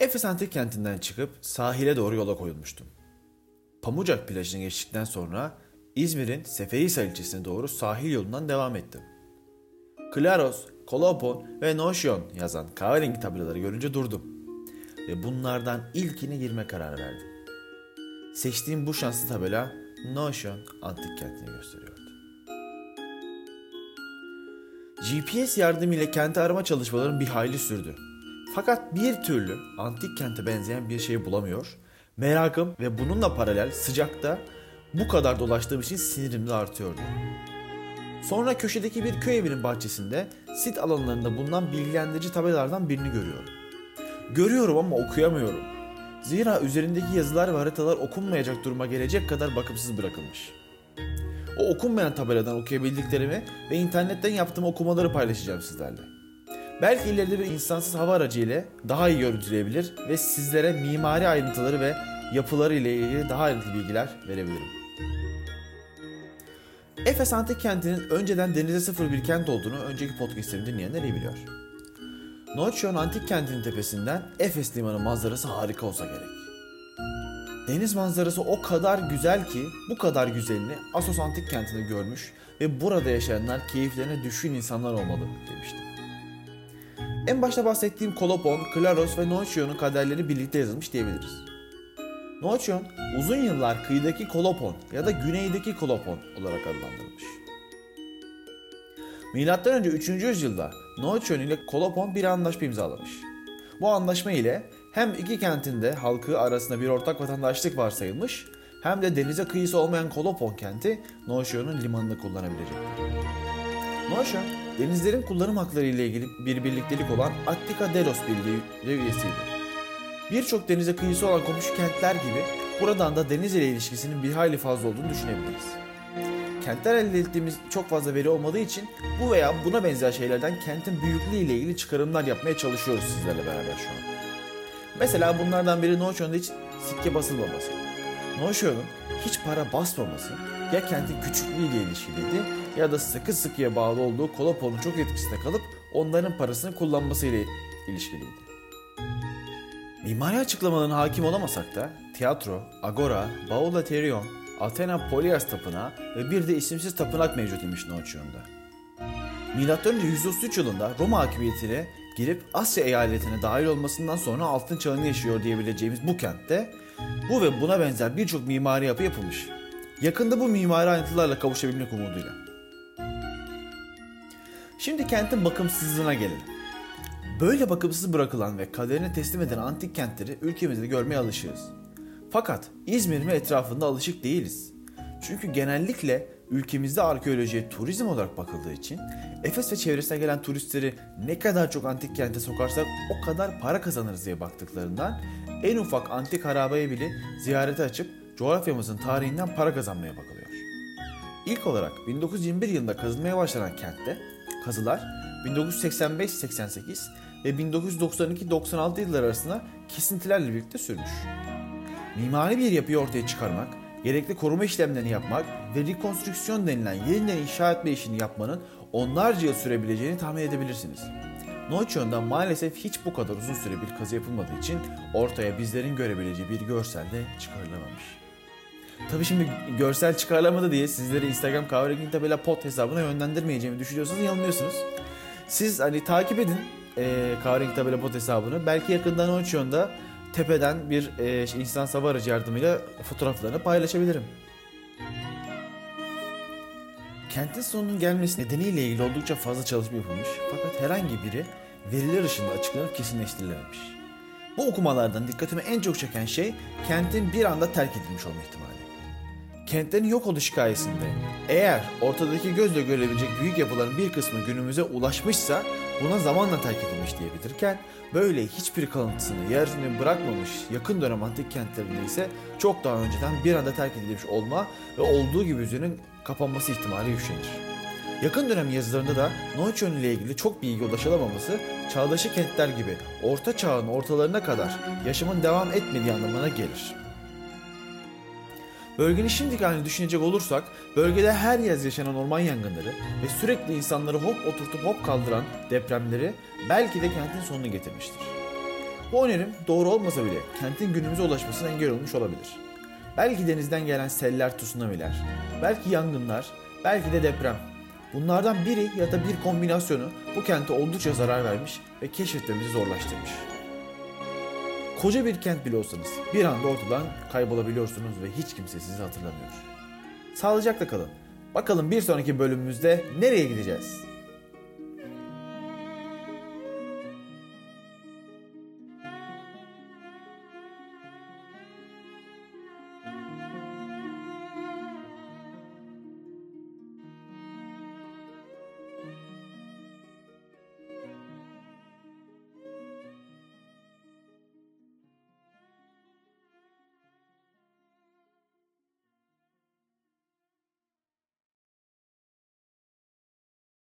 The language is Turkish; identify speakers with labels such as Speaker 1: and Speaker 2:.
Speaker 1: Efes Antik Kenti'nden çıkıp sahile doğru yola koyulmuştum. Pamucak plajını geçtikten sonra İzmir'in Seferihisar ilçesine doğru sahil yolundan devam ettim. Klaros, Kolopon ve Noşyon yazan kahverengi tabelaları görünce durdum. Ve bunlardan ilkine girme kararı verdim. Seçtiğim bu şanslı tabela Noşyon antik kentini gösteriyordu. GPS yardımıyla kenti arama çalışmalarım bir hayli sürdü. Fakat bir türlü antik kente benzeyen bir şey bulamıyor. Merakım ve bununla paralel sıcakta bu kadar dolaştığım için sinirim de artıyordu. Sonra köşedeki bir köy evinin bahçesinde sit alanlarında bulunan bilgilendirici tabelalardan birini görüyorum. Görüyorum ama okuyamıyorum. Zira üzerindeki yazılar ve haritalar okunmayacak duruma gelecek kadar bakımsız bırakılmış. O okunmayan tabeladan okuyabildiklerimi ve internetten yaptığım okumaları paylaşacağım sizlerle. Belki ileride bir insansız hava aracı ile daha iyi görüntüleyebilir ve sizlere mimari ayrıntıları ve yapıları ile ilgili daha ayrıntılı bilgiler verebilirim. Efes Antik Kenti'nin önceden denize sıfır bir kent olduğunu önceki podcastlerimi dinleyenler iyi biliyor. Noçyon Antik Kenti'nin tepesinden Efes Limanı manzarası harika olsa gerek. Deniz manzarası o kadar güzel ki bu kadar güzelini Asos Antik Kenti'nde görmüş ve burada yaşayanlar keyiflerine düşkün insanlar olmalı demiştim. En başta bahsettiğim Kolopon, Klaros ve Noçyon'un kaderleri birlikte yazılmış diyebiliriz. Noçyon uzun yıllar kıyıdaki Kolopon ya da güneydeki Kolopon olarak adlandırılmış. Milattan önce 3. yüzyılda Noçyon ile Kolopon bir anlaşma imzalamış. Bu anlaşma ile hem iki kentinde halkı arasında bir ortak vatandaşlık varsayılmış hem de denize kıyısı olmayan Kolopon kenti Noçyon'un limanını kullanabilecekti. Noçyon, denizlerin kullanım hakları ile ilgili bir birliktelik olan Attika Delos Birliği üyesiydi. Birçok denize kıyısı olan komşu kentler gibi buradan da deniz ile ilişkisinin bir hayli fazla olduğunu düşünebiliriz. Kentler elde ettiğimiz çok fazla veri olmadığı için bu veya buna benzer şeylerden kentin büyüklüğü ile ilgili çıkarımlar yapmaya çalışıyoruz sizlerle beraber şu an. Mesela bunlardan biri Noşon'da hiç sikke basılmaması. Noşon'un hiç para basmaması ya kentin küçüklüğüyle ilişkiliydi ya da sıkı sıkıya bağlı olduğu Kolopon'un çok etkisinde kalıp onların parasını kullanmasıyla ilişkiliydi. Mimari açıklamalarına hakim olamasak da tiyatro, agora, Baula Terion, Athena Polias Tapınağı ve bir de isimsiz tapınak mevcut imiş. Milattan önce 133 yılında Roma hakimiyetine girip Asya eyaletine dahil olmasından sonra altın çağını yaşıyor diyebileceğimiz bu kentte bu ve buna benzer birçok mimari yapı yapılmış. Yakında bu mimari ayrıntılarla kavuşabilmek umuduyla. Şimdi kentin bakımsızlığına gelelim. Böyle bakımsız bırakılan ve kaderine teslim eden antik kentleri ülkemizde görmeye alışığız. Fakat İzmir ve etrafında alışık değiliz. Çünkü genellikle ülkemizde arkeolojiye turizm olarak bakıldığı için Efes ve çevresine gelen turistleri ne kadar çok antik kente sokarsak o kadar para kazanırız diye baktıklarından en ufak antik harabeye bile ziyarete açıp coğrafyamızın tarihinden para kazanmaya bakılıyor. İlk olarak 1921 yılında kazılmaya başlanan kentte kazılar 1985-88 ve 1992-96 yılları arasında kesintilerle birlikte sürmüş. Mimari bir yapıyı ortaya çıkarmak, gerekli koruma işlemlerini yapmak ve rekonstrüksiyon denilen yeniden inşa etme işini yapmanın onlarca yıl sürebileceğini tahmin edebilirsiniz. Noçyon'da maalesef hiç bu kadar uzun süre bir kazı yapılmadığı için ortaya bizlerin görebileceği bir görsel de çıkarılamamış. Tabi şimdi görsel çıkarılamadı diye sizleri Instagram kahverengi tabela pot hesabına yönlendirmeyeceğimi düşünüyorsanız yanılıyorsunuz. Siz hani takip edin e, kahverengi tabela pot hesabını. Belki yakından Noçyon'da tepeden bir e, insan hava aracı yardımıyla fotoğraflarını paylaşabilirim. Kentin sonunun gelmesi nedeniyle ilgili oldukça fazla çalışma yapılmış fakat herhangi biri veriler ışığında açıklanıp kesinleştirilememiş. Bu okumalardan dikkatimi en çok çeken şey kentin bir anda terk edilmiş olma ihtimali. Kentlerin yok oluş hikayesinde eğer ortadaki gözle görülebilecek büyük yapıların bir kısmı günümüze ulaşmışsa buna zamanla terk edilmiş diyebilirken böyle hiçbir kalıntısını yeryüzüne bırakmamış yakın dönem antik kentlerinde ise çok daha önceden bir anda terk edilmiş olma ve olduğu gibi üzerinin kapanması ihtimali güçlenir. Yakın dönem yazılarında da Noçyon ile ilgili çok bilgi ulaşılamaması çağdaşı kentler gibi orta çağın ortalarına kadar yaşamın devam etmediği anlamına gelir. Bölgenin şimdiki halini düşünecek olursak bölgede her yaz yaşanan orman yangınları ve sürekli insanları hop oturtup hop kaldıran depremleri belki de kentin sonunu getirmiştir. Bu önerim doğru olmasa bile kentin günümüze ulaşmasına engel olmuş olabilir. Belki denizden gelen seller, tsunamiler, belki yangınlar, belki de deprem. Bunlardan biri ya da bir kombinasyonu bu kente oldukça zarar vermiş ve keşfetmemizi zorlaştırmış. Koca bir kent bile olsanız bir anda ortadan kaybolabiliyorsunuz ve hiç kimse sizi hatırlamıyor. Sağlıcakla kalın. Bakalım bir sonraki bölümümüzde nereye gideceğiz?